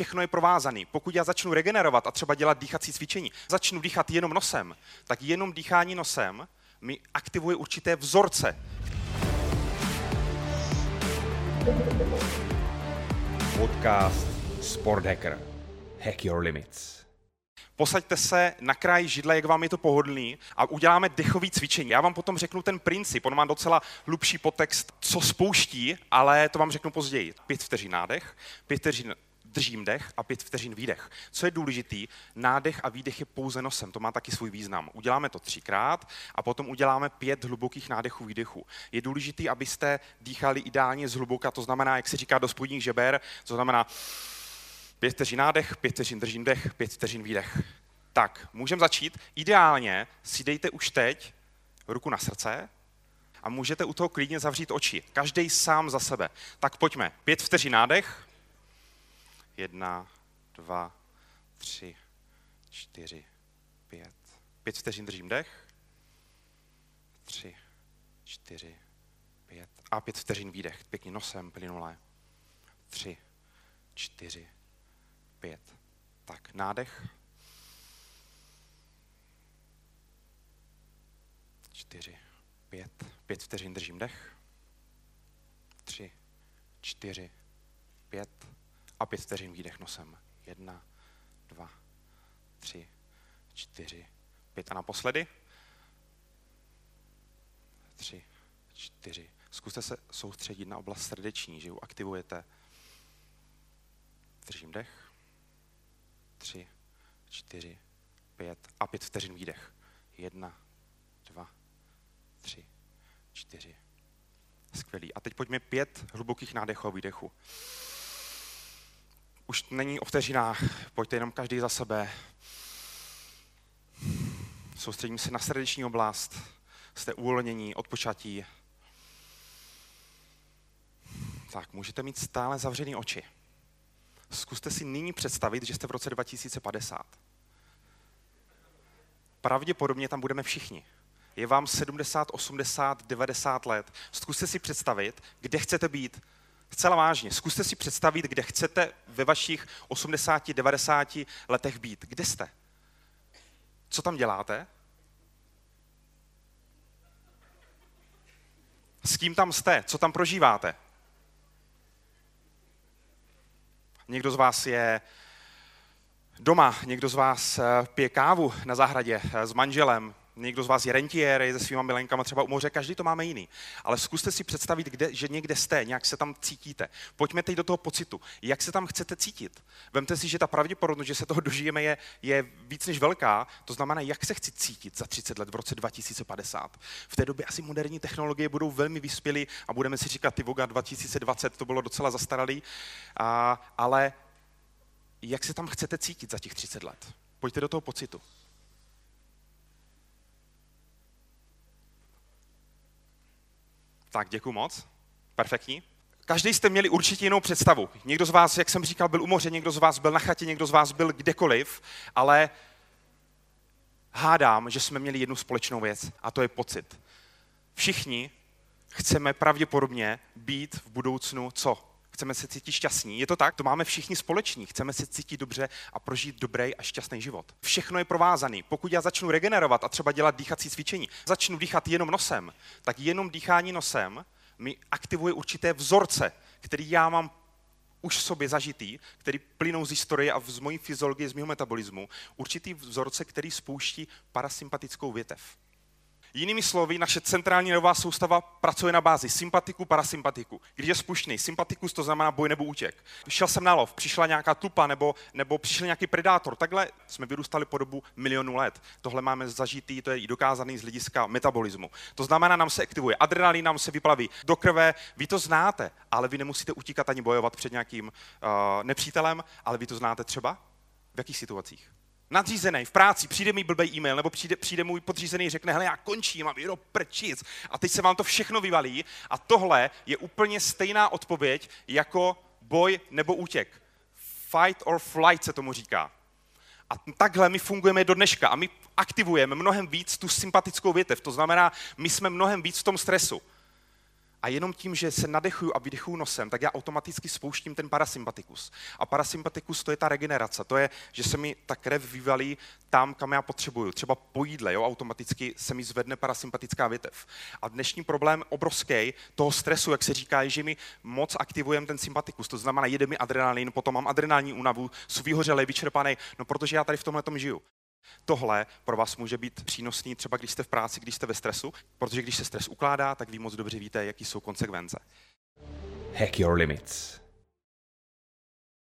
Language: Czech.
Všechno je provázané. Pokud já začnu regenerovat a třeba dělat dýchací cvičení, začnu dýchat jenom nosem, tak jenom dýchání nosem mi aktivuje určité vzorce. Podcast Sport Hacker. Hack your limits. Posaďte se na kraj židle, jak vám je to pohodlný a uděláme dechový cvičení. Já vám potom řeknu ten princip, on má docela hlubší podtext, co spouští, ale to vám řeknu později. Pět vteřin nádech, pět vteřin držím dech a pět vteřin výdech. Co je důležitý, nádech a výdech je pouze nosem, to má taky svůj význam. Uděláme to třikrát a potom uděláme pět hlubokých nádechů, výdechů. Je důležitý, abyste dýchali ideálně zhluboka, to znamená, jak se říká do spodních žeber, to znamená pět vteřin nádech, pět vteřin držím dech, pět vteřin výdech. Tak, můžeme začít. Ideálně si dejte už teď ruku na srdce a můžete u toho klidně zavřít oči. Každý sám za sebe. Tak pojďme. Pět vteřin nádech, Jedna, dva, tři, čtyři, pět. Pět vteřin držím dech. Tři, čtyři, pět. A pět vteřin výdech. Pěkně nosem, plynulé. Tři, čtyři, pět. Tak, nádech. Čtyři, pět. Pět vteřin držím dech. Tři, čtyři, pět a pět vteřin výdech nosem. Jedna, dva, tři, čtyři, pět. A naposledy. Tři, čtyři. Zkuste se soustředit na oblast srdeční, že ji aktivujete. Držím dech. Tři, čtyři, pět. A pět vteřin výdech. Jedna, dva, tři, čtyři. Skvělý. A teď pojďme pět hlubokých nádechů a výdechů už není o vteřinách, pojďte jenom každý za sebe. Soustředím se na srdeční oblast, jste uvolnění, odpočatí. Tak, můžete mít stále zavřené oči. Zkuste si nyní představit, že jste v roce 2050. Pravděpodobně tam budeme všichni. Je vám 70, 80, 90 let. Zkuste si představit, kde chcete být Zcela vážně, zkuste si představit, kde chcete ve vašich 80, 90 letech být. Kde jste? Co tam děláte? S kým tam jste? Co tam prožíváte? Někdo z vás je doma, někdo z vás pije kávu na zahradě eh, s manželem, Někdo z vás je rentier, je se svýma milenkama třeba u moře, každý to máme jiný. Ale zkuste si představit, kde, že někde jste, nějak se tam cítíte. Pojďme teď do toho pocitu. Jak se tam chcete cítit? Vemte si, že ta pravděpodobnost, že se toho dožijeme, je, je víc než velká. To znamená, jak se chci cítit za 30 let v roce 2050. V té době asi moderní technologie budou velmi vyspělé a budeme si říkat, ty Voga 2020, to bylo docela zastaralý. A, ale jak se tam chcete cítit za těch 30 let? Pojďte do toho pocitu. Tak, děkuji moc. Perfektní. Každý jste měli určitě jinou představu. Někdo z vás, jak jsem říkal, byl u moře, někdo z vás byl na chatě, někdo z vás byl kdekoliv, ale hádám, že jsme měli jednu společnou věc a to je pocit. Všichni chceme pravděpodobně být v budoucnu co? Chceme se cítit šťastní. Je to tak? To máme všichni společný. Chceme se cítit dobře a prožít dobrý a šťastný život. Všechno je provázaný. Pokud já začnu regenerovat a třeba dělat dýchací cvičení, začnu dýchat jenom nosem, tak jenom dýchání nosem mi aktivuje určité vzorce, který já mám už v sobě zažitý, který plynou z historie a z mojí fyziologie, z mého metabolismu, určitý vzorce, který spouští parasympatickou větev. Jinými slovy, naše centrální nervová soustava pracuje na bázi sympatiku, parasympatiku. Když je spuštěný, sympatikus to znamená boj nebo útěk. Šel jsem na lov, přišla nějaká tupa nebo, nebo přišel nějaký predátor. Takhle jsme vyrůstali po dobu milionů let. Tohle máme zažitý, to je i dokázaný z hlediska metabolismu. To znamená, nám se aktivuje adrenalin, nám se vyplaví do krve. Vy to znáte, ale vy nemusíte utíkat ani bojovat před nějakým uh, nepřítelem, ale vy to znáte třeba v jakých situacích? Nadřízený v práci, přijde mi blbý e-mail, nebo přijde, přijde můj podřízený, řekne, hele, já končím, mám jenom prčic. A teď se vám to všechno vyvalí. A tohle je úplně stejná odpověď jako boj nebo útěk. Fight or flight se tomu říká. A takhle my fungujeme do dneška a my aktivujeme mnohem víc tu sympatickou větev. To znamená, my jsme mnohem víc v tom stresu. A jenom tím, že se nadechuju a vydechuju nosem, tak já automaticky spouštím ten parasympatikus. A parasympatikus to je ta regenerace, to je, že se mi ta krev vyvalí tam, kam já potřebuju. Třeba po jídle, jo, automaticky se mi zvedne parasympatická větev. A dnešní problém obrovský toho stresu, jak se říká, je, že mi moc aktivujeme ten sympatikus. To znamená, jede mi adrenalin, potom mám adrenální únavu, jsou vyhořelý, vyčerpaný, no protože já tady v tomhle tom žiju. Tohle pro vás může být přínosný třeba když jste v práci, když jste ve stresu, protože když se stres ukládá, tak vy moc dobře víte, jaký jsou konsekvence. Hack your limits.